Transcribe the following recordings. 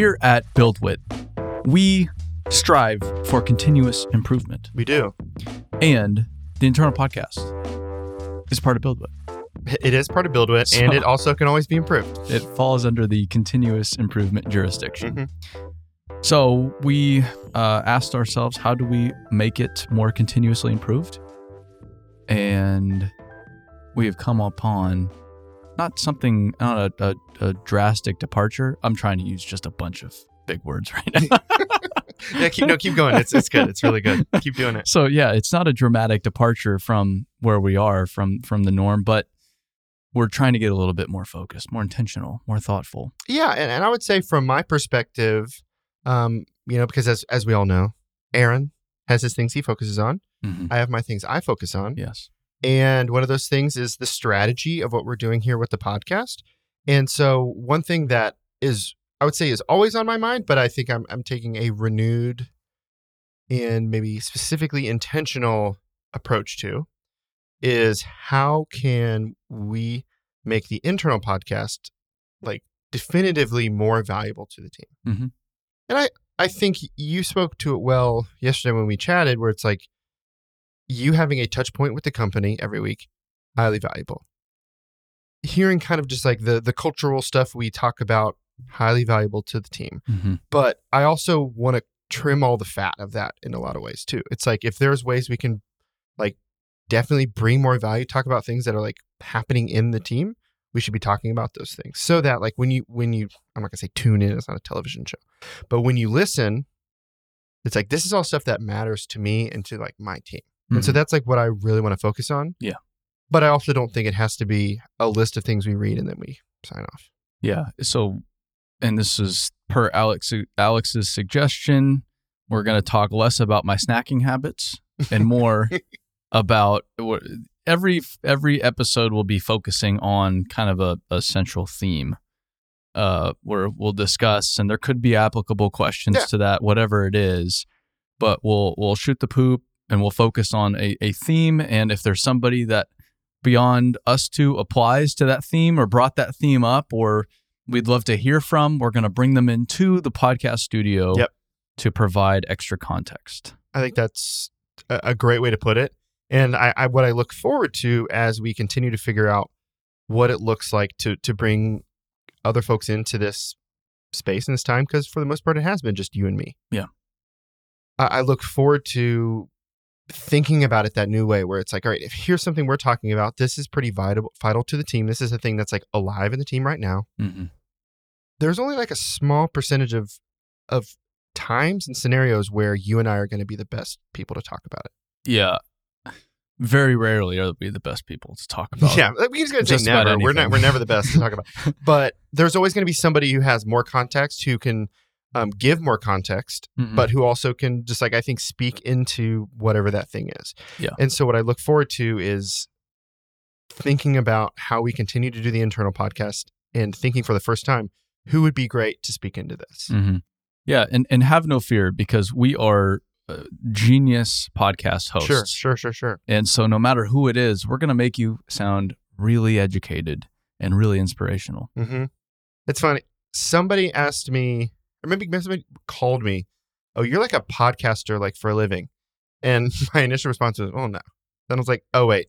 Here at Buildwitt, we strive for continuous improvement, We do. and the internal podcast is part of Buildwitt. It is part of Buildwitt, and it also can always be improved. It falls under the continuous improvement jurisdiction. Mhm. So we uh, asked ourselves, how do we make it more continuously improved? And we have come upon not something, not a, a, a drastic departure. I'm trying to use just a bunch of big words right now. Yeah, keep, no, keep going. It's it's good. It's really good. Keep doing it. so yeah, it's not a dramatic departure from where we are from from the norm, but we're trying to get a little bit more focused, more intentional, more thoughtful. Yeah, and, and I would say from my perspective, um, you know, because as as we all know, Aaron has his things he focuses on. Mhm. I have my things I focus on. Yes. And one of those things is the strategy of what we're doing here with the podcast. And so one thing that is I would say is always on my mind, but I think I'm I'm taking a renewed and maybe specifically intentional approach to is how can we make the internal podcast like definitively more valuable to the team. Mhm. And I I think you spoke to it well yesterday when we chatted where it's like you having a touch point with the company every week highly valuable. Hearing kind of just like the the cultural stuff we talk about highly valuable to the team. Hmm but i also want to trim all the fat of that in a lot of ways too. It's like if there's ways we can like definitely bring more value talk about things that are like happening in the team we should be talking about those things. So that like when you when you i'm not going to say tune in it's not a television show but when you listen it's like this is all stuff that matters to me and to like my team and so that's like what i really want to focus on Yeah. but i also don't think it has to be a list of things we read and then we sign off Yeah. So, and this is per Alex Alex's suggestion. We're going to talk less about my snacking habits and more about every every episode will be focusing on kind of a, a central theme. Uh, where we'll discuss, and there could be applicable questions Yeah. to that, whatever it is. But we'll we'll shoot the poop, and we'll focus on a, a theme. And if there's somebody that beyond us two applies to that theme or brought that theme up or we'd love to hear from, we're going to bring them into the podcast studio Yep. to provide extra context. I think that's a, great way to put it. And I, I what I look forward to as we continue to figure out what it looks like to to bring other folks into this space and this time, because for the most part it has been just you and me. Yeah. I, I look forward to thinking about it that new way where it's like, all right, if here's something we're talking about, this is pretty vital vital to the team. This is a thing that's like alive in the team right now. Mm-hmm. There's only like a small percentage of of times and scenarios where you and I are going to be the best people to talk about it. Yeah. Very rarely are we the best people to talk about. yeah, we're just gonna say just never. We're not. We're never the best to talk about. But there's always going to be somebody who has more context, who can um, give more context, Mhm. but who also can just like I think speak into whatever that thing is. Yeah. And so what I look forward to is thinking about how we continue to do the internal podcast and thinking for the first time who would be great to speak into this. Mhm. Yeah, and and have no fear because we are uh, genius podcast hosts. Sure, sure, sure, sure. And so no matter who it is, we're going to make you sound really educated and really inspirational. hmm It's funny. Somebody asked me, maybe somebody called me, "Oh, you're like a podcaster, like for a living," and my initial response was, "Oh no." Then I was like, "Oh wait,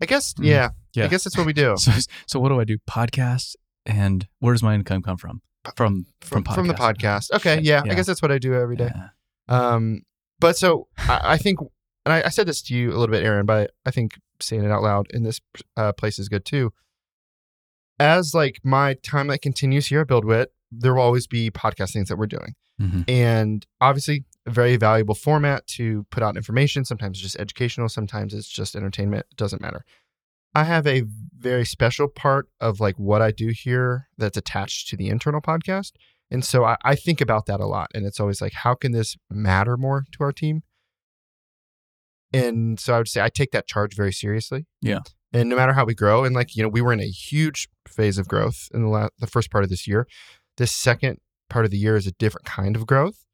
I guess Mhm. yeah, Yeah. I guess that's what we do So so what do I do? Podcasts and where does my income come from? From from, from, from the podcast." Okay, yeah, yeah. I guess that's what I do every day. Yeah. Um, but so I, I think, and I, I said this to you a little bit, Aaron, but I think saying it out loud in this uh, place is good too. As like my time that continues here at Buildwitt, there will always be podcast things that we're doing. Mhm. and obviously a very valuable format to put out information. Sometimes it's just educational sometimes it's just entertainment. It doesn't matter. I have a very special part of like what i do here that's attached to the internal podcast. And so I, I think about that a lot. And it's always like how can this matter more to our team? And so i would say i take that charge very seriously. Yeah. and no matter how we grow and like you know we were in a huge phase of growth in the, la- the first part of this year this second part of the year is a different kind of growth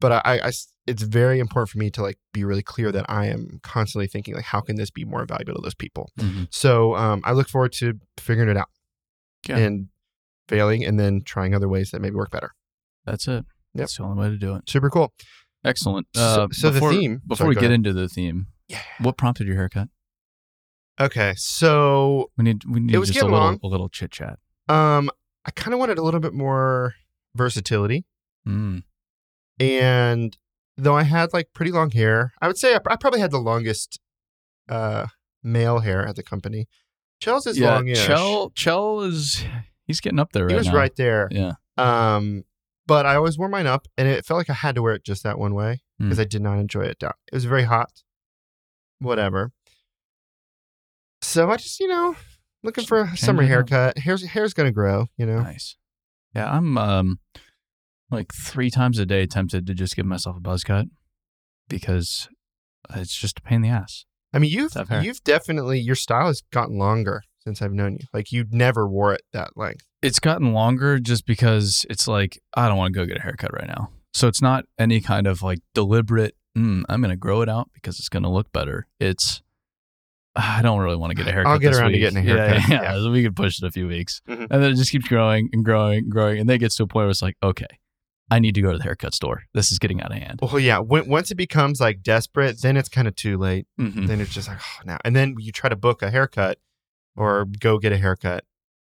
but I it's very important for me to like be really clear that i am constantly thinking like how can this be more valuable to those people Mhm. so um, i look forward to figuring it out Yeah. and failing and then trying other ways that maybe work better That's it. That's the only way to do it. Super cool. Excellent. So- Uh, so the before, theme- Before sorry, we get ahead. into the theme, Yeah. what prompted your haircut? Okay, so We need we need It was just a little long. a little chit chat. um, I kind of wanted a little bit more versatility, Mm. and though I had like pretty long hair, I would say I, I probably had the longest uh male hair at the company. Chell's is yeah, longish. Chell Chell is he's getting up there right he was now. right there. Yeah. Um, but I always wore mine up, and it felt like I had to wear it just that one way because Mm. I did not enjoy it down. It was very hot. Whatever. So I just, you know, looking for a summer haircut. Hair's hair's gonna grow, you know. Nice. Yeah, I'm um like three times a day tempted to just give myself a buzz cut because it's just a pain in the ass. I mean, you've you've definitely your style has gotten longer since I've known you. Like you never wore it that length. It's gotten longer just because it's like I don't want to go get a haircut right now. So it's not any kind of like deliberate. Mm, I'm going to grow it out because it's going to look better. It's I don't really want to get a haircut. I'll get around to getting a Yeah, haircut. Yeah, Yeah. we could push it a few weeks, Mhm. and then it just keeps growing and growing and growing, and then it gets to a point where it's like, okay, I need to go to the haircut store. This is getting out of hand. Well, yeah. When, once it becomes like desperate, then it's kind of too late. Mhm. Then it's just like oh, now. And then you try to book a haircut or go get a haircut.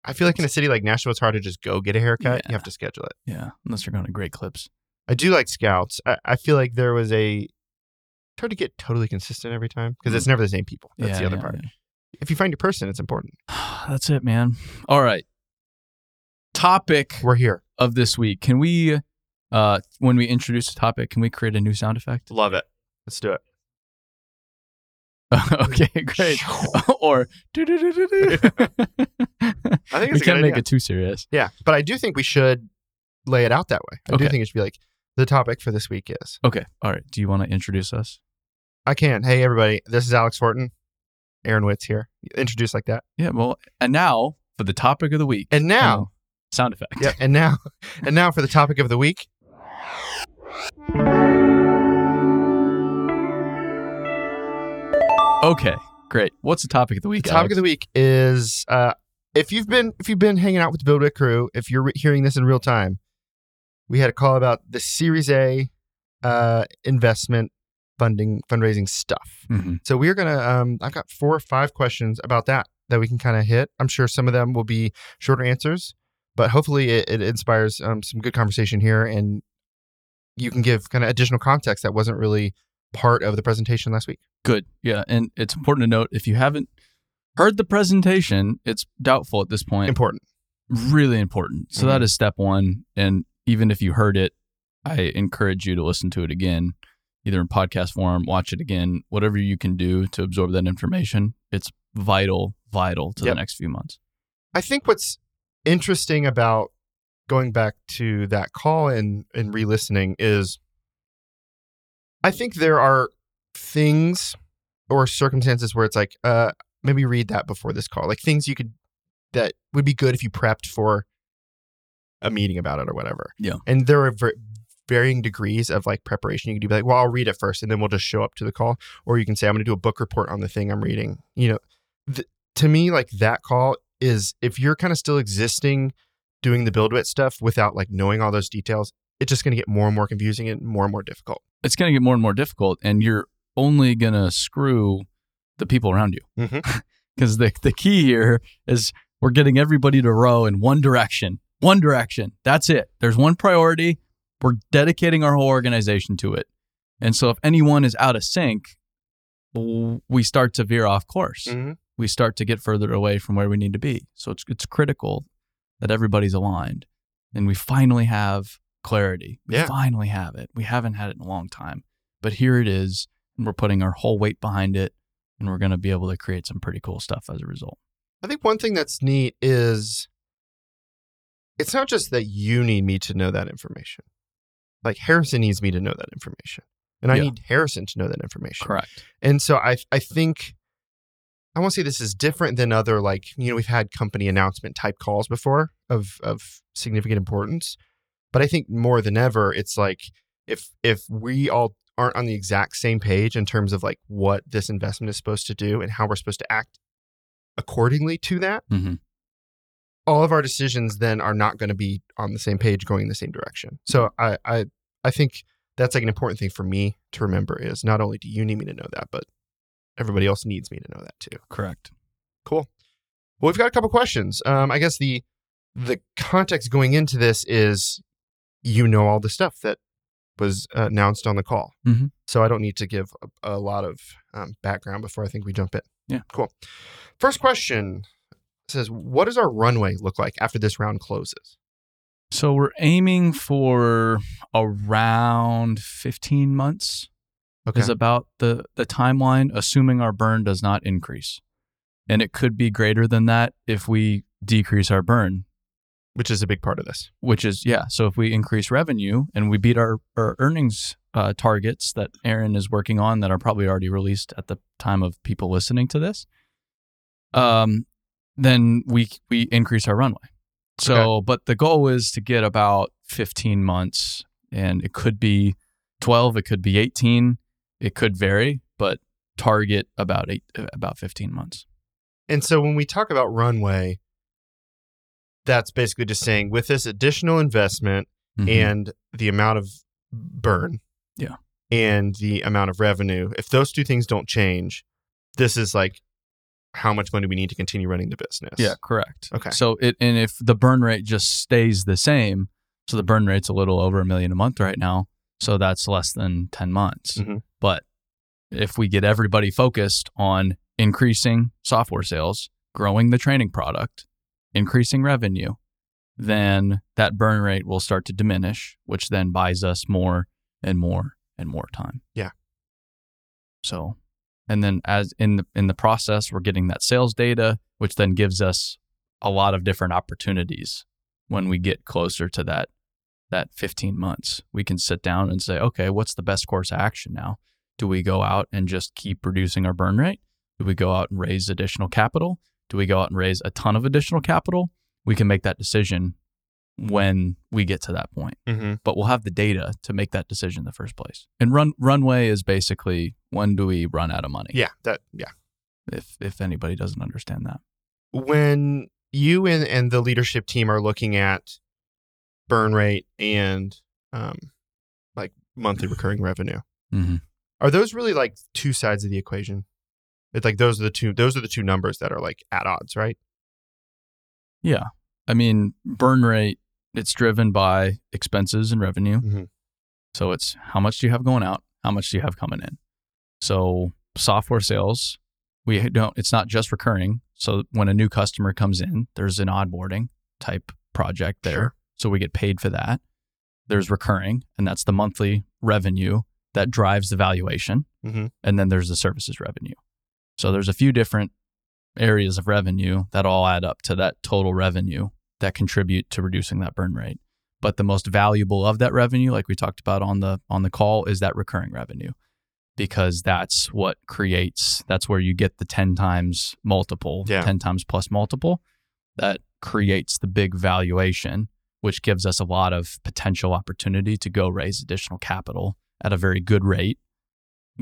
I feel like in a city like Nashville, it's hard to just go get a haircut. Yeah. You have to schedule it. Yeah, unless you're going to great clips. I do like scouts. I, I feel like there was a it's hard to get totally consistent every time because it's never the same people. That's Yeah, the other yeah, part. yeah. If you find your person, it's important. That's it, man. All right. Topic We're here. of this week. Can we, uh, when we introduce a topic, can we create a new sound effect? Love it. Let's do it. okay, great. or. I think we can't make idea. it too serious. Yeah, but I do think we should lay it out that way. I Okay. do think it should be like the topic for this week is. Okay. All right. Do you want to introduce us? I can't. Hey, everybody. This is Alex Horton. Aaron Witt here. Introduced like that. Yeah. Well, and now for the topic of the week. And now, sound effect. Yeah. And now, and now for the topic of the week. Okay. Great. What's the topic of the week? The topic of the week is uh, if you've been if you've been hanging out with the Buildwitt crew, if you're re- hearing this in real time, we had a call about the Series A uh, investment funding fundraising stuff. hmm So we're gonna um, I've got four or five questions about that that we can kind of hit. I'm sure some of them will be shorter answers, but hopefully it, it inspires um, some good conversation here, and you can give kind of additional context that wasn't really part of the presentation last week. Good. Yeah. And it's important to note if you haven't heard the presentation, it's doubtful at this point. Important. really important. So that Mhm. is step one. And even if you heard it, I encourage you to listen to it again, either in podcast form, watch it again, whatever you can do to absorb that information. It's vital, vital to Yep. the next few months. I think what's interesting about going back to that call and and re-listening is I think there are things or circumstances where it's like uh maybe read that before this call like things you could that would be good if you prepped for a meeting about it or whatever Yeah. and there are varying degrees of like preparation you can do like well i'll read it first and then we'll just show up to the call or you can say i'm going to do a book report on the thing i'm reading you know th- to me like that call is if you're kind of still existing doing the Buildwitt stuff without like knowing all those details it's just going to get more and more confusing and more and more difficult It's going to get more and more difficult, and you're only going to screw the people around you. Mm-hmm. Because the, the key here is we're getting everybody to row in one direction. One direction. That's it. There's one priority. We're dedicating our whole organization to it. And so if anyone is out of sync, we start to veer off course. Mm-hmm. We start to get further away from where we need to be. So it's it's critical that everybody's aligned and we finally have clarity. We Yeah. finally have it. We haven't had it in a long time. But here it is, and we're putting our whole weight behind it, and we're going to be able to create some pretty cool stuff as a result. I think one thing that's neat is it's not just that you need me to know that information. Like Harrison needs me to know that information. And I Yeah. need Harrison to know that information. Correct. And so I I think I won't say this is different than other like, you know, we've had company announcement type calls before of of significant importance. But I think more than ever, it's like if if we all aren't on the exact same page in terms of like what this investment is supposed to do and how we're supposed to act accordingly to that, hmm all of our decisions then are not going to be on the same page going in the same direction. So I I I think that's like an important thing for me to remember is not only do you need me to know that, but everybody else needs me to know that too. Correct. Cool. Well, we've got a couple questions. Um, I guess the the context going into this is you know all the stuff that was announced on the call, Mhm. so I don't need to give a, a lot of um, background before I think we jump in. Yeah. Cool. First question says, "What does our runway look like after this round closes?" So we're aiming for around 15 months Okay. is about the the timeline assuming our burn does not increase. And it could be greater than that if we decrease our burn, Which is a big part of this. which is yeah, so if we increase revenue and we beat our, our earnings uh, targets that Aaron is working on that are probably already released at the time of people listening to this, um, then we we increase our runway. So, but the goal is to get about 15 months, and it could be 12, it could be 18, it could vary, but target about eight about 15 months. And so when we talk about runway, that's basically just saying with this additional investment Mhm. and the amount of burn Yeah. and the amount of revenue if those two things don't change this is like how much money do we need to continue running the business Yeah, correct. Okay. So it and if the burn rate just stays the same, so the burn rate's a little over a million a month right now, so that's less than 10 months. Mhm. But if we get everybody focused on increasing software sales, growing the training product, increasing revenue, then that burn rate will start to diminish, which then buys us more and more and more time. Yeah. So, and then as in the in the process, we're getting that sales data, which then gives us a lot of different opportunities when we get closer to that that 15 months. We can sit down and say, okay, what's the best course of action now? Do we go out and just keep reducing our burn rate? Do we go out and raise additional capital? Do we go out and raise a ton of additional capital? We can make that decision when we get to that point hmm but we'll have the data to make that decision in the first place. And run runway is basically when do we run out of money? yeah that yeah If if anybody doesn't understand that. when you and, and the leadership team are looking at burn rate and um like monthly recurring revenue Mm-hmm. are those really like two sides of the equation it's like those are the two those are the two numbers that are like at odds right Yeah. I mean, burn rate it's driven by expenses and revenue. Mhm. So it's how much do you have going out? How much do you have coming in? So software sales, we don't it's not just recurring. So when a new customer comes in, there's an onboarding type project there. Sure. So we get paid for that. There's recurring, and that's the monthly revenue that drives the valuation. Mhm. And then there's the services revenue. So there's a few different areas of revenue that all add up to that total revenue that contribute to reducing that burn rate. But the most valuable of that revenue, like we talked about on the on the call, is that recurring revenue. Because that's what creates that's where you get the 10 times multiple, Yeah. 10 times plus multiple that creates the big valuation, which gives us a lot of potential opportunity to go raise additional capital at a very good rate,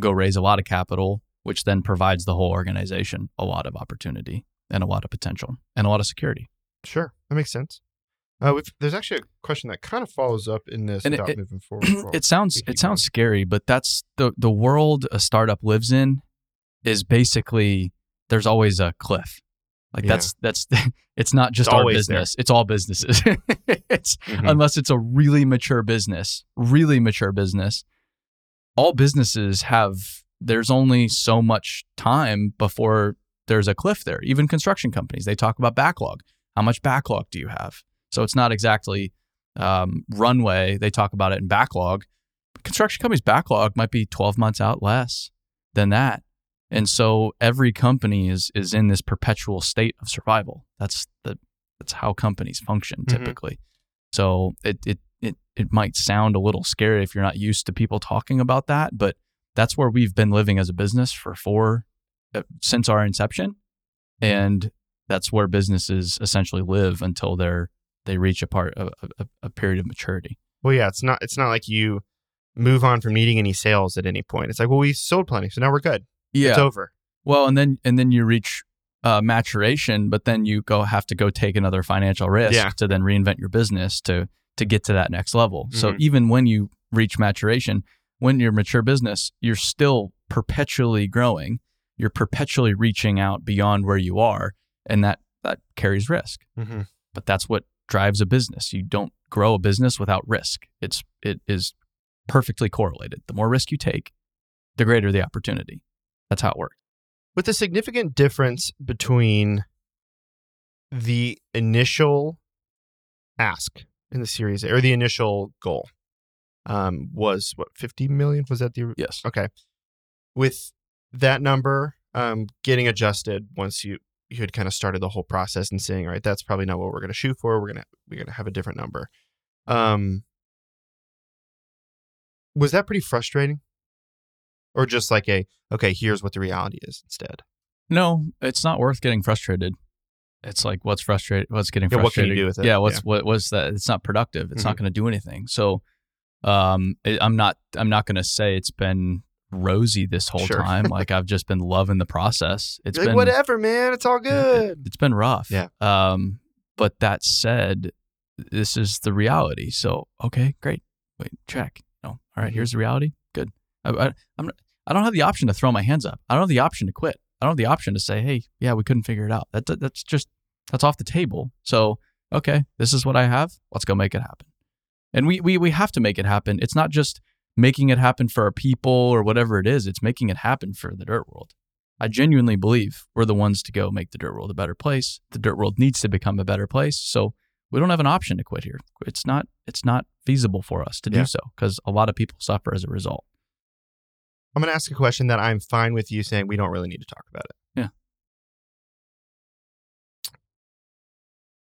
go raise a lot of capital, which then provides the whole organization a lot of opportunity and a lot of potential and a lot of security. Sure, that makes sense. Uh, we've, there's actually a question that kind of follows up in this And it- it- moving forward. Well, it sounds it sounds scary, but that's the the world a startup lives in is basically there's always a cliff. Like Yeah. that's that's it's not just It's our always there. business. It's all businesses. it's Mhm. unless it's a really mature business, really mature business. All businesses have there's only so much time before there's a cliff there. Even construction companies, they talk about backlog. How much backlog do you have? So it's not exactly um, runway. They talk about it in backlog. Construction companies' backlog might be 12 months out less than that. And so every company is is in this perpetual state of survival. That's the that's how companies function Mhm. typically. So it, it it it might sound a little scary if you're not used to people talking about that, but that's where we've been living as a business for four uh, since our inception, and that's where businesses essentially live until they're they reach a part a, a, a period of maturity. well, yeah, it's not it's not like you move on from needing any sales at any point. It's like, well, we sold plenty, so now we're good. Yeah, It's over. Well, and then and then you reach uh, maturation, but then you go have to go take another financial risk Yeah. to then reinvent your business to to get to that next level. So Mhm. even when you reach maturation, when you're mature business, you're still perpetually growing. You're perpetually reaching out beyond where you are, and that that carries risk. Mm-hmm. But that's what drives a business. You don't grow a business without risk. It's it is perfectly correlated. The more risk you take, the greater the opportunity. That's how it works. With a significant difference between the initial ask in the series or the initial goal um, was what 50 million was that the Yes. okay with that number um, getting adjusted once you you had kind of started the whole process and saying all right that's probably not what we're going to shoot for we're going to we're going to have a different number um was that pretty frustrating or just like a okay here's what the reality is instead No, it's not worth getting frustrated. It's like what's frustrated, what's getting Yeah, what can you frustrated. do with it? Yeah, what's Yeah. what was that? It's not productive. It's not Mhm. going to do anything. So, um, I'm not I'm not going to say it's been rosy this whole Sure. time. like I've just been loving the process. It's like been whatever man it's all good It, has been rough. Yeah. Um, but that said, this is the reality. So okay, great. Wait, check. No, all right, Mhm. Here's the reality. Good. I, I, I'm. I don't have the option to throw my hands up. I don't have the option to quit. I don't have the option to say, "Hey, yeah, we couldn't figure it out." That that's just that's off the table. So okay, this is what I have. Let's go make it happen. And we we we have to make it happen. It's not just making it happen for our people or whatever it is. It's making it happen for the dirt world. I genuinely believe we're the ones to go make the dirt world a better place. The dirt world needs to become a better place. So we don't have an option to quit here. It's not it's not feasible for us to Yeah. do so because a lot of people suffer as a result. i'm going to ask a question that i'm fine with you saying we don't really need to talk about it Yeah.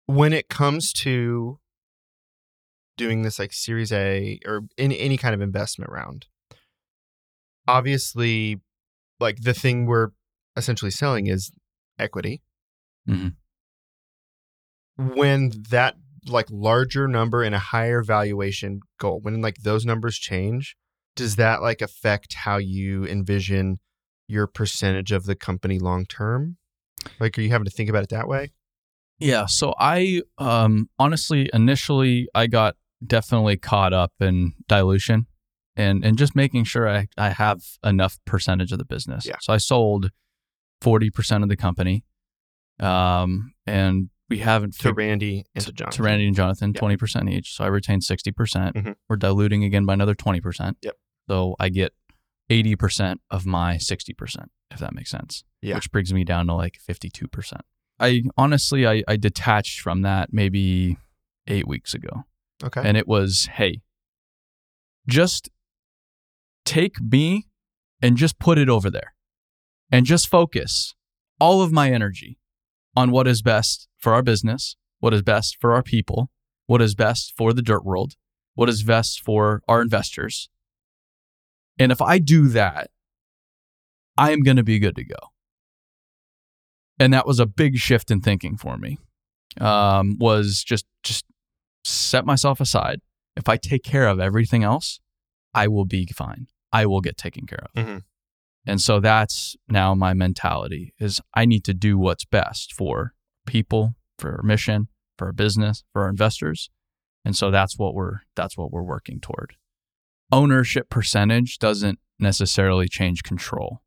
when it comes to doing this like series a or in any kind of investment round obviously like the thing we're essentially selling is equity Mhm. when that like larger number and a higher valuation goal when like those numbers change does that like affect how you envision your percentage of the company long term like are you having to think about it that way Yeah. So I um honestly initially I got definitely caught up in dilution and and just making sure I, I have enough percentage of the business. Yeah. So I sold forty percent of the company. Um and we haven't to fig- randy and to john to Randy and Jonathan, Yeah. twenty percent each. So I retained sixty percent. Mhm. We're diluting again by another twenty percent. Yep. So I get eighty percent of my sixty percent, if that makes sense. Yeah. Which brings me down to like fifty two percent. I honestly I, I detached from that maybe eight weeks ago. Okay And it was, hey, just take me and just put it over there. And just focus all of my energy on what is best for our business, what is best for our people, what is best for the dirt world, what is best for our investors. And if I do that, I am going to be good to go. And that was a big shift in thinking for me. Um, was just just set myself aside. If I take care of everything else, I will be fine. I will get taken care of. Mhm. And so that's now my mentality is I need to do what's best for people, for our mission, for our business, for our investors. And so that's what we're that's what we're working toward. Ownership percentage doesn't necessarily change control.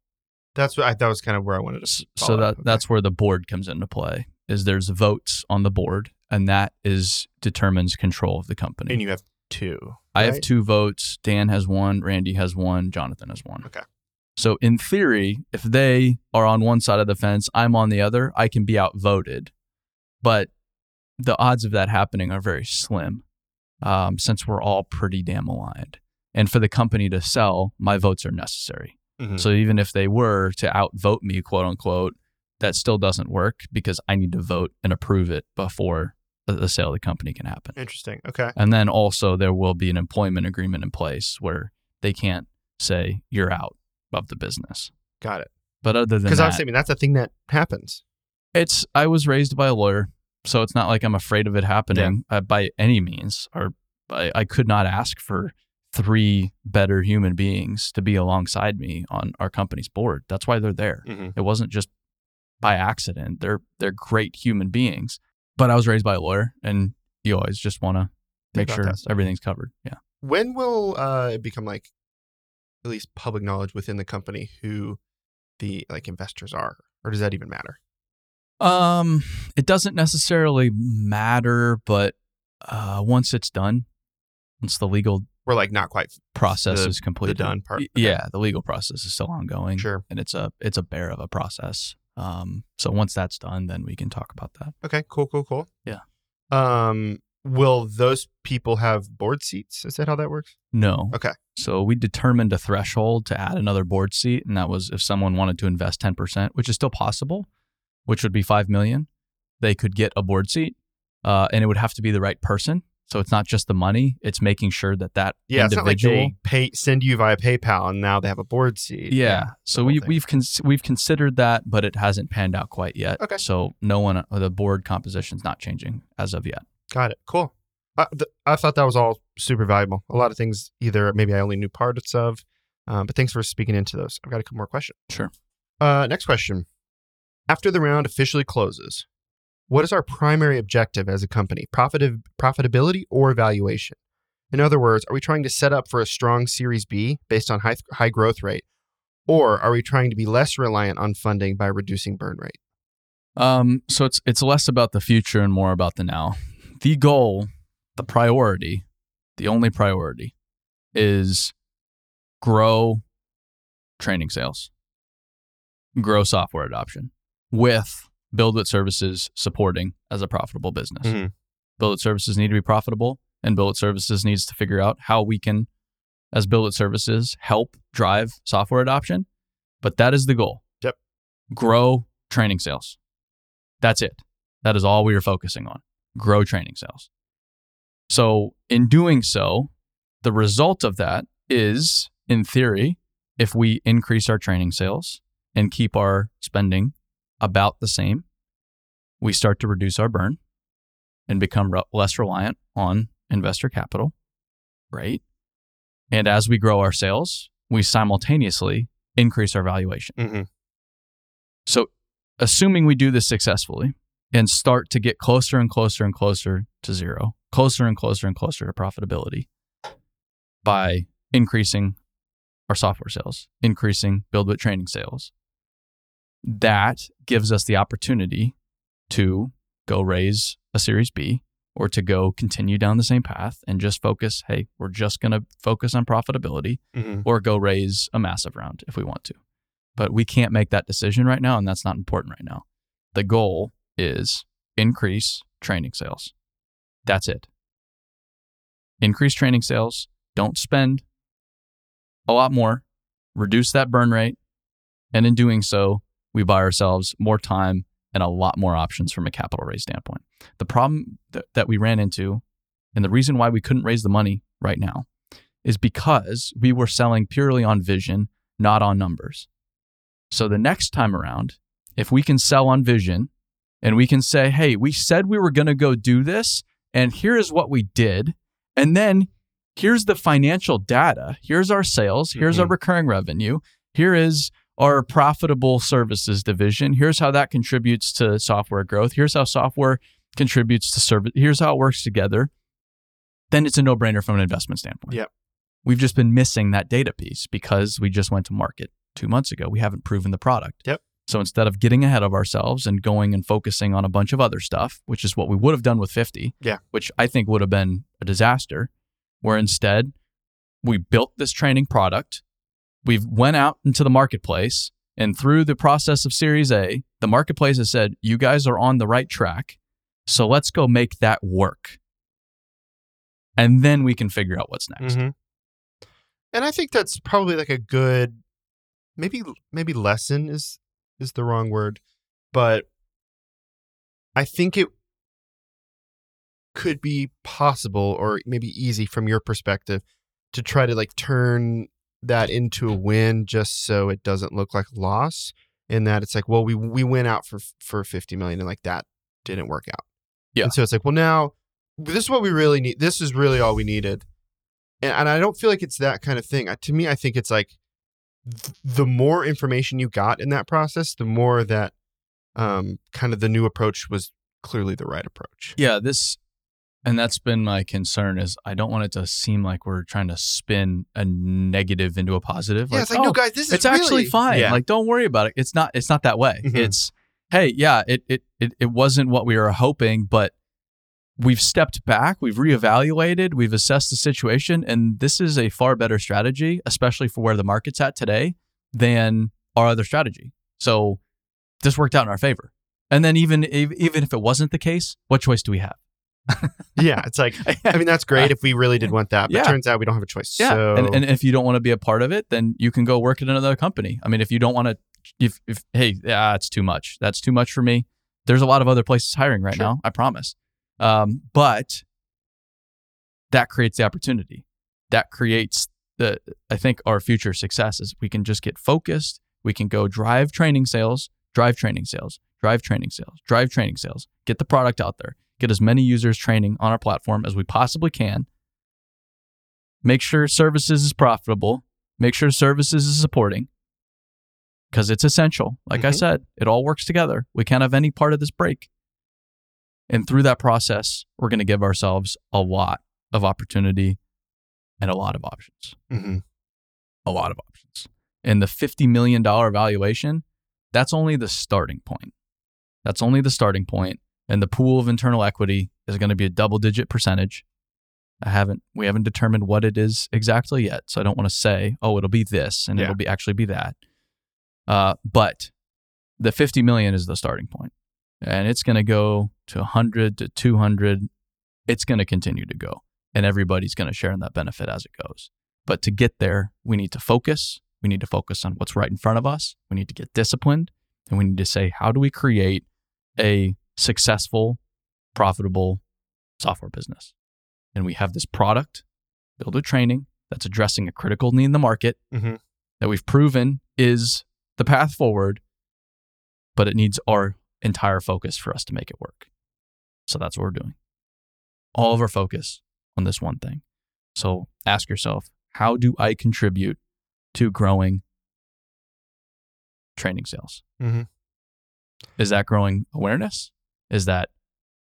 that's what i that was kind of where i wanted to So that. Okay. that's where the board comes into play. Is there's votes on the board and that is determines control of the company. and you have two I have two votes. Dan has one. Randy has one. Jonathan has one. Okay. So in theory, if they are on one side of the fence, I'm on the other. I can be outvoted, but the odds of that happening are very slim, um, since we're all pretty damn aligned. And for the company to sell, my votes are necessary. Mhm. So even if they were to outvote me, quote unquote, that still doesn't work because I need to vote and approve it before the- sale of the company can happen. interesting okay And then also there will be an employment agreement in place where they can't say you're out of the business. got it But other than because that, i was saying that's a thing that happens it's I was raised by a lawyer, so it's not like I'm afraid of it happening uh, by any means. Or I, I could not ask for three better human beings to be alongside me on our company's board. That's why they're there. Mhm. It wasn't just by accident. They're they're great human beings. But I was raised by a lawyer, and you always just want to make sure everything's covered. Yeah. When will uh, it become like at least public knowledge within the company who the like investors are, or does that even matter? Um, it doesn't necessarily matter, but uh, once it's done, once the legal We're like not quite process The- is the done part. Okay. yeah, the legal process is still ongoing. Sure. and it's a it's a bear of a process. Um, so once that's done, then we can talk about that. Okay. Cool. Cool. Cool. Yeah. Um. Will those people have board seats? Is that how that works? No. Okay. So we determined a threshold to add another board seat, and that was if someone wanted to invest ten percent, which is still possible, which would be five million, they could get a board seat, uh, and it would have to be the right person. So it's not just the money; it's making sure that that Yeah. Like individual. they pay send you via PayPal and now they have a board seat. yeah. So we we've cons- we've considered that, but it hasn't panned out quite yet. Okay. So no one the board composition's not changing as of yet. Got it. Cool. Uh, th- I thought that was all super valuable. A lot of things either maybe I only knew parts of, um, but thanks for speaking into those. I've got a couple more questions. Sure. Uh, next question. After the round officially closes, what is our primary objective as a company? Profit- profitability or valuation? In other words, are we trying to set up for a strong Series B based on high, high growth rate? Or are we trying to be less reliant on funding by reducing burn rate? Um, so it's it's less about the future and more about the now. The goal, the priority, the only priority is grow training sales, grow software adoption with Buildwitt Services supporting as a profitable business. Mhm. Buildwitt Services need to be profitable, and Buildwitt Services needs to figure out how we can, as Buildwitt Services, help drive software adoption. But that is the goal. Yep. Grow training sales. That's it. That is all we are focusing on. Grow training sales. So, in doing so, the result of that is, in theory, if we increase our training sales and keep our spending about the same, we start to reduce our burn and become re- less reliant on investor capital, right? And as we grow our sales, we simultaneously increase our valuation. Mm-hmm. So, assuming we do this successfully and start to get closer and closer and closer to zero, closer and closer and closer to profitability by increasing our software sales, increasing Buildwitt training sales, that gives us the opportunity to go raise a Series B or to go continue down the same path and just focus, hey, we're just going to focus on profitability Mm-hmm. or go raise a massive round if we want to. But we can't make that decision right now, and that's not important right now. The goal is increase training sales. That's it. Increase training sales. Don't spend a lot more, reduce that burn rate. And in doing so, we buy ourselves more time and a lot more options from a capital raise standpoint. The problem that, that we ran into, and the reason why we couldn't raise the money right now, is because we were selling purely on vision, not on numbers. So the next time around, if we can sell on vision and we can say, hey, we said we were going to go do this, and here is what we did. And then here's the financial data. Here's our sales. Here's our Mhm. recurring revenue. Here is our profitable services division. Here's how that contributes to software growth. Here's how software contributes to service. Here's how it works together. Then it's a no brainer from an investment standpoint. Yep. We've just been missing that data piece because we just went to market two months ago. We haven't proven the product. Yep. So instead of getting ahead of ourselves and going and focusing on a bunch of other stuff, which is what we would have done with 50, Yeah. which I think would have been a disaster, where instead we built this training product, we've went out into the marketplace, and through the process of Series A, the marketplace has said, "You guys are on the right track, so let's go make that work." And then we can figure out what's next. Mm-hmm. And I think that's probably like a good, maybe maybe lesson is is the wrong word, but I think it could be possible or maybe easy from your perspective to try to like turn that into a win just so it doesn't look like a loss in that it's like well we we went out for for 50 million and like that didn't work out Yeah. and so it's like well now this is what we really need this is really all we needed and, and i don't feel like it's that kind of thing Uh, to me i think it's like th- the more information you got in that process the more that um, kind of the new approach was clearly the right approach. Yeah, this and that's been my concern is I don't want it to seem like we're trying to spin a negative into a positive. Yeah, like, it's like, oh, no, guys, this is it's actually fine. Yeah. Like, don't worry about it. It's not. It's not that way. Mhm. It's hey, yeah, it, it it it wasn't what we were hoping, but we've stepped back, we've reevaluated, we've assessed the situation, and this is a far better strategy, especially for where the market's at today, than our other strategy. So this worked out in our favor. And then even if- even if it wasn't the case, what choice do we have? Yeah, it's like I mean that's great if we really did want that, but Yeah. turns out we don't have a choice. Yeah, So and, and if you don't want to be a part of it, then you can go work at another company. I mean, if you don't want to, if, if hey, yeah, it's too much. That's too much for me. There's a lot of other places hiring right Sure. now. I promise. Um, but that creates the opportunity. That creates the. I think our future success is we can just get focused. We can go drive training sales, drive training sales, drive training sales, drive training sales. Get the product out there. Get as many users training on our platform as we possibly can. Make sure services is profitable. Make sure services is supporting. Because it's essential. Like i Mhm. said it all works together. We can't have any part of this break. And through that process we're going to give ourselves a lot of opportunity and a lot of options. Mhm. a lot of options. And the $50 million valuation that's only the starting point. That's only the starting point and the pool of internal equity is going to be a double digit percentage I haven't we haven't determined what it is exactly yet, so I don't want to say, oh, it'll be this and Yeah. it'll be actually be that. Uh, but the 50 million is the starting point, and it's going to go to 100 to 200. It's going to continue to go, and everybody's going to share in that benefit as it goes. But to get there, we need to focus. We need to focus on what's right in front of us. We need to get disciplined, and we need to say, how do we create a successful, profitable software business? and we have this product, Buildwitt training that's addressing a critical need in the market Mhm. that we've proven is the path forward, but it needs our entire focus for us to make it work. So that's what we're doing. All of our focus on this one thing. So ask yourself, how do I contribute to growing training sales? Mhm. Is that growing awareness? Is that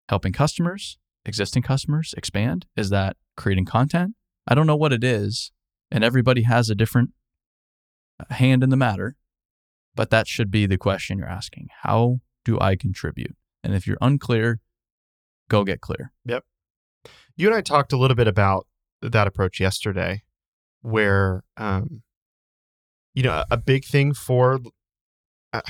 helping customers, existing customers expand? Is that creating content? I don't know what it is. And everybody has a different uh, hand in the matter. But that should be the question you're asking. How do I contribute? And if you're unclear, go get clear. Yep. You and I talked a little bit about that approach yesterday, where um, you know a, big thing for uh,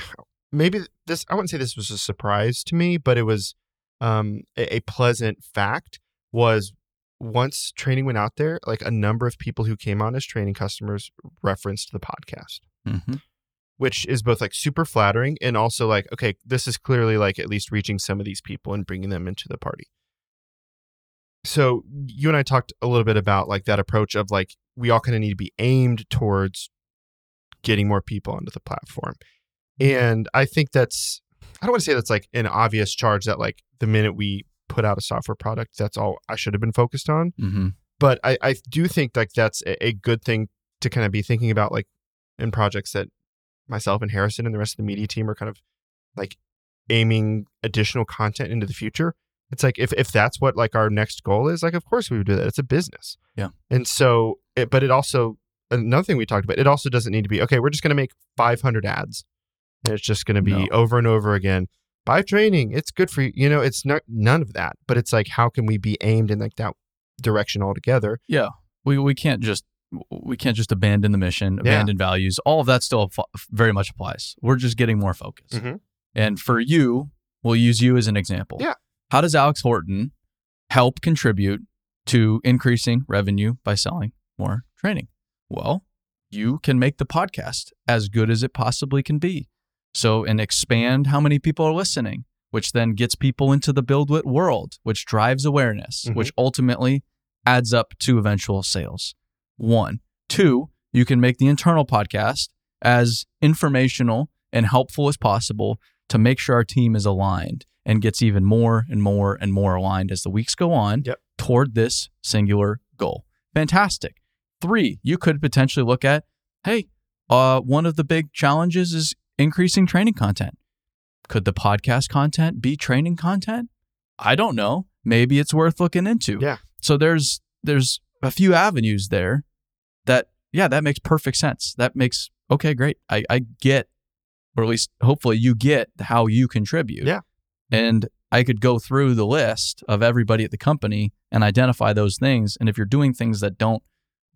maybe this I wouldn't say this was a surprise to me, but it was um, a, a pleasant fact was once training went out there, like a number of people who came on as training customers referenced the podcast. Mm-hmm. which is both like super flattering and also like okay this is clearly like at least reaching some of these people and bringing them into the party so you and i talked a little bit about like that approach of like we all kind of need to be aimed towards getting more people onto the platform and i think that's i don't want to say that's like an obvious charge that like the minute we put out a software product that's all i should have been focused on Mm-hmm. but I, I do think like that's a, a good thing to kind of be thinking about like in projects that myself and Harrison and the rest of the media team are kind of like aiming additional content into the future. It's like if if that's what like our next goal is, like of course we would do that. It's a business. Yeah. And so it, but it also another thing we talked about, it also doesn't need to be okay, we're just gonna make five hundred ads. It's just gonna be No. over and over again. Buy training, it's good for you. You know, it's not none of that. But it's like how can we be aimed in like that direction altogether? Yeah, we we can't just we can't just abandon the mission, Yeah. abandon values. All of that still very much applies. We're just getting more focus. Mhm. And for you, we'll use you as an example. Yeah. How does Alex Horton help contribute to increasing revenue by selling more training? Well, you can make the podcast as good as it possibly can be. So, and expand how many people are listening, which then gets people into the Buildwitt world, which drives awareness, Mhm. which ultimately adds up to eventual sales. One. Two, you can make the internal podcast as informational and helpful as possible to make sure our team is aligned and gets even more and more and more aligned as the weeks go on Yep. toward this singular goal. Fantastic. Three, you could potentially look at, hey, uh, one of the big challenges is increasing training content. Could the podcast content be training content? I don't know. Maybe it's worth looking into. Yeah. So there's there's a few avenues there that yeah, that makes perfect sense. That makes okay, great. I, I get or at least hopefully you get how you contribute. Yeah. And I could go through the list of everybody at the company and identify those things. And if you're doing things that don't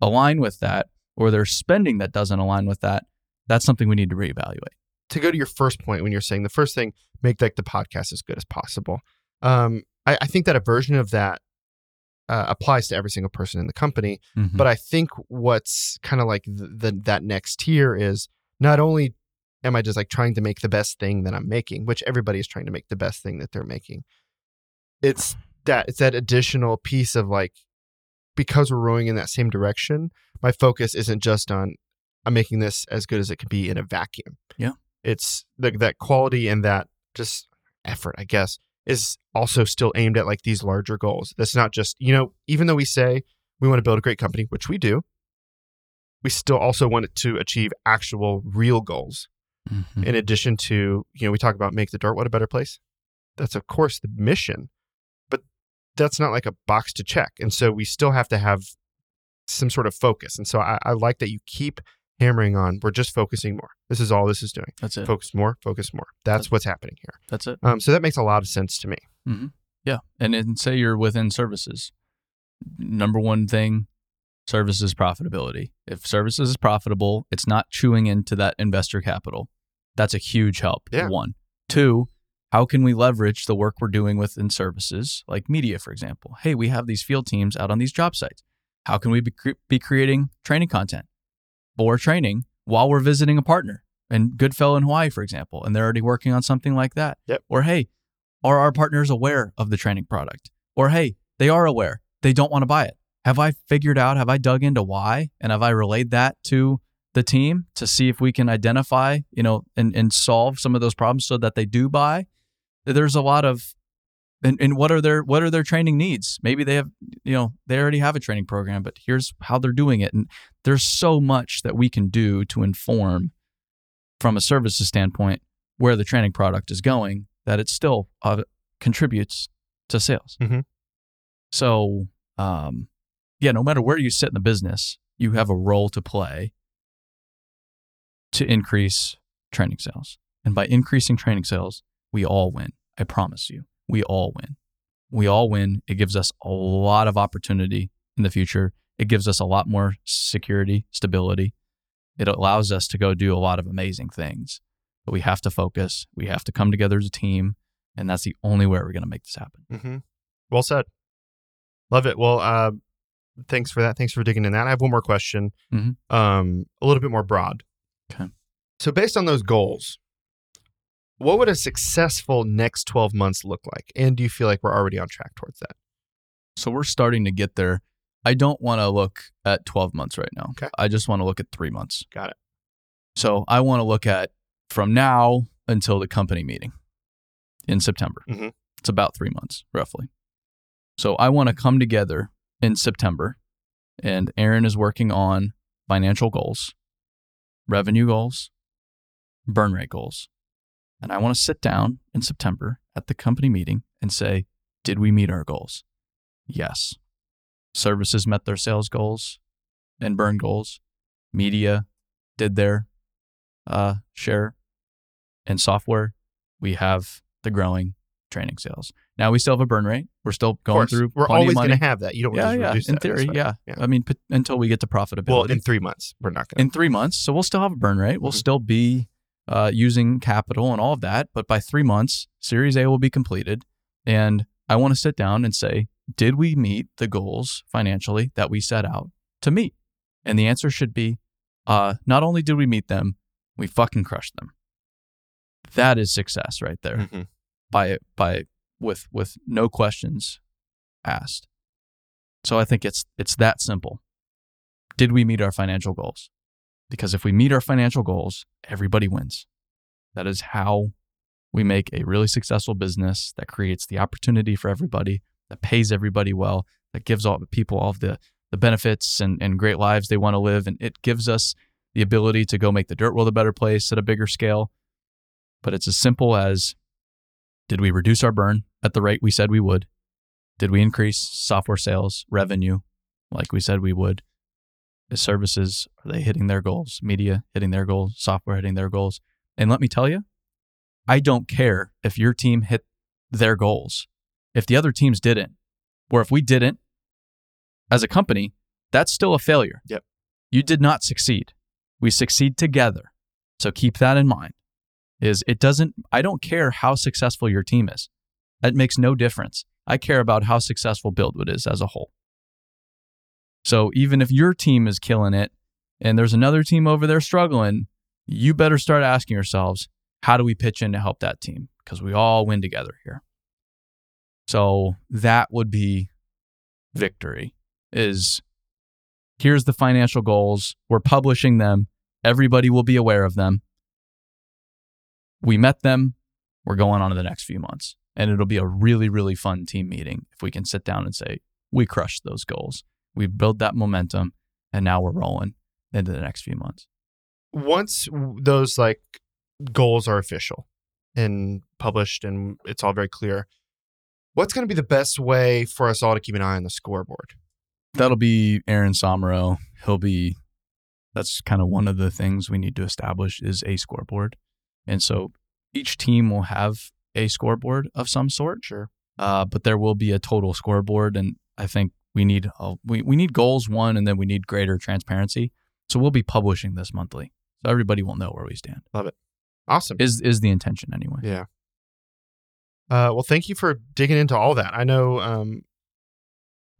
align with that, or there's spending that doesn't align with that, that's something we need to reevaluate. To go to your first point, when you're saying the first thing, make like the podcast as good as possible. Um, I, I think that a version of that uh, applies to every single person in the company. Mhm. But I think what's kind of like the, the that next tier is not only am I just like trying to make the best thing that I'm making, which everybody is trying to make the best thing that they're making. It's that it's that additional piece of like because we're rowing in that same direction. My focus isn't just on I'm making this as good as it can be in a vacuum. Yeah. It's the, that quality and that just effort, I guess, is also still aimed at like these larger goals. That's not just you know even though we say we want to build a great company, which we do, we still also want it to achieve actual real goals Mhm. in addition to you know we talk about make the dirt world a better place that's of course the mission but that's not like a box to check and so we still have to have some sort of focus and so i, I like that you keep hammering on we're just focusing more this is all this is doing That's it. focus more focus more that's what's happening here That's it. um, so that makes a lot of sense to me Yeah. And then say you're within services. Number one thing, services profitability. If services is profitable, it's not chewing into that investor capital. That's a huge help. Yeah. One. Two, how can we leverage the work we're doing within services, like media, for example? Hey, we have these field teams out on these job sites. How can we be, cre- be creating training content or training while we're visiting a partner? And Goodfellow in Hawaii, for example, and they're already working on something like that. Yep. Or hey, are our partners aware of the training product? Or hey, they are aware. They don't want to buy it. Have I figured out, have I dug into why? And have I relayed that to the team to see if we can identify, you know, and, and solve some of those problems so that they do buy? There's a lot of and, and what are their what are their training needs? Maybe they have, you know, they already have a training program, but here's how they're doing it. And there's so much that we can do to inform from a services standpoint where the training product is going that it still uh, contributes to sales. Mhm. So, um, yeah, no matter where you sit in the business, you have a role to play to increase training sales. And by increasing training sales, we all win. I promise you, we all win. We all win. It gives us a lot of opportunity in the future. It gives us a lot more security, stability. It allows us to go do a lot of amazing things. But we have to focus. We have to come together as a team. And that's the only way we're going to make this happen. mm-hmm. well said love it well uh, thanks for that thanks for digging in that i have one more question Mhm. um, a little bit more broad Okay. so based on those goals what would a successful next 12 months look like and do you feel like we're already on track towards that So we're starting to get there. I don't want to look at 12 months right now. Okay. I just want to look at three months. Got it. So I want to look at from now until the company meeting in September. Mhm. It's about three months, roughly. So I want to come together in September, and Aaron is working on financial goals, revenue goals, burn rate goals. And I want to sit down in September at the company meeting and say, did we meet our goals? Yes. Services met their sales goals and burn goals. Media did their uh, share. And software, we have the growing training sales. Now we still have a burn rate. We're still going through. we're always going to have that you don't Yeah, yeah. reduce In that. Theory, yeah. yeah. I mean, p- until we get to profitability. well in three months we're not going to. in three months. So we'll still have a burn rate. We'll Mhm. still be uh, using capital and all of that. But by three months, Series A will be completed. And I want to sit down and say, did we meet the goals financially that we set out to meet? And the answer should be, uh, not only did we meet them, we fucking crushed them. That is success right there Mhm. by by with with no questions asked. So I think it's it's that simple. Did we meet our financial goals? Because if we meet our financial goals, everybody wins. That is how we make a really successful business that creates the opportunity for everybody, that pays everybody well, that gives all the people all of the the benefits and, and great lives they want to live. And it gives us the ability to go make the dirt world a better place at a bigger scale. But it's as simple as Did we reduce our burn at the rate we said we would? Did we increase software sales revenue like we said we would? The services, are they hitting their goals? Media hitting their goals, software hitting their goals. And let me tell you, I don't care if your team hit their goals. If the other teams didn't, or if we didn't, as a company, that's still a failure. Yep. You did not succeed. We succeed together. So keep that in mind. Is it doesn't I don't care how successful your team is. That makes no difference. I care about how successful Buildwitt is as a whole. So even if your team is killing it and there's another team over there struggling, you better start asking yourselves, how do we pitch in to help that team? Because we all win together here. So that would be victory is here's the financial goals. We're publishing them. Everybody will be aware of them. We met them. We're going on to the next few months. And it'll be a really, really fun team meeting if we can sit down and say, we crushed those goals. We built that momentum and now we're rolling into the next few months. Once those like goals are official and published and it's all very clear, what's going to be the best way for us all to keep an eye on the scoreboard? That'll be Aaron Somero. He'll be, that's kind of one of the things we need to establish is a scoreboard. And so each team will have a scoreboard of some sort. Sure. uh, but there will be a total scoreboard, and I think we need uh, we we need goals one, and then we need greater transparency. So we'll be publishing this monthly, so everybody will know where we stand. Love it. Awesome. Is is the intention anyway? Yeah. Uh, well, thank you for digging into all that. I know um,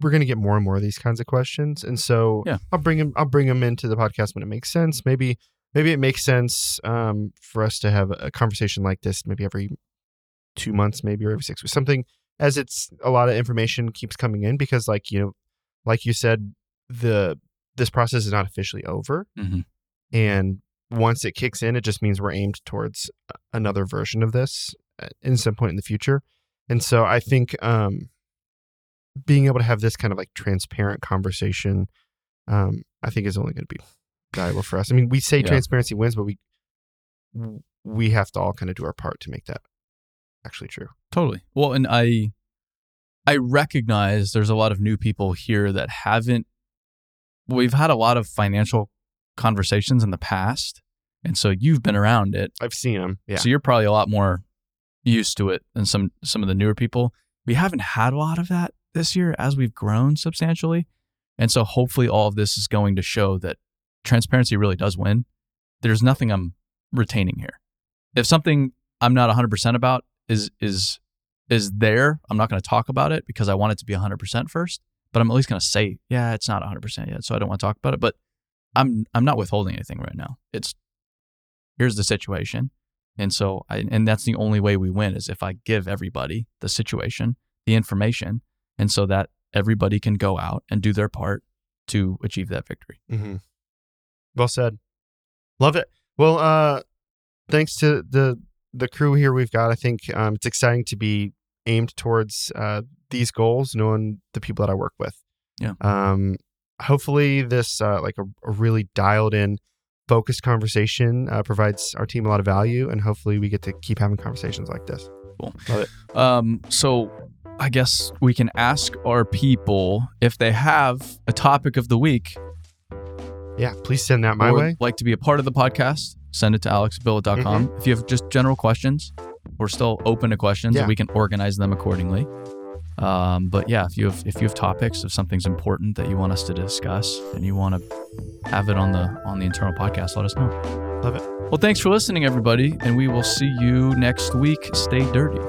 we're going to get more and more of these kinds of questions, and so Yeah. I'll bring them. I'll bring them into the podcast when it makes sense. Maybe maybe it makes sense um, for us to have a conversation like this, maybe every two months, maybe or every six weeks, something. As it's a lot of information keeps coming in because, like you know, like you said, the this process is not officially over, hmm and once it kicks in, it just means we're aimed towards another version of this uh, in some point in the future. And so I think um, being able to have this kind of like transparent conversation, um, I think is only going to be valuable for us. I mean, we say Yeah. transparency wins, but we we have to all kind of do our part to make that actually true. Totally. Well, and I I recognize there's a lot of new people here that haven't. We've had a lot of financial conversations in the past, and so you've been around it. I've seen them. Yeah. So you're probably a lot more used to it than some some of the newer people. We haven't had a lot of that this year as we've grown substantially. And so hopefully all of this is going to show that transparency really does win. There's nothing I'm retaining here. If something I'm not 100% about is is is there, I'm not going to talk about it because I want it to be 100% first, but I'm at least going to say, yeah, it's not 100% yet, so I don't want to talk about it, but I'm I'm not withholding anything right now. It's here's the situation. And so, I, and that's the only way we win is if I give everybody the situation, the information, and so that everybody can go out and do their part to achieve that victory. Mm-hmm. Well said. Love it. Well, uh, thanks to the the crew here we've got. I think um, it's exciting to be aimed towards uh, these goals, knowing the people that I work with. Yeah. Um, hopefully, this uh, like a, a really dialed in, focused conversation uh, provides our team a lot of value, and hopefully, we get to keep having conversations like this. Um, so I guess we can ask our people if they have a topic of the week Yeah, please send that my or way. like to be a part of the podcast. Send it to alexbillet.com. If you have just general questions, we're still open to questions Yeah. and we can organize them accordingly. Um, but yeah, if you have if you have topics, if something's important that you want us to discuss and you want to have it on the on the internal podcast, let us know. Love it. Well, thanks for listening, everybody, and we will see you next week. Stay dirty.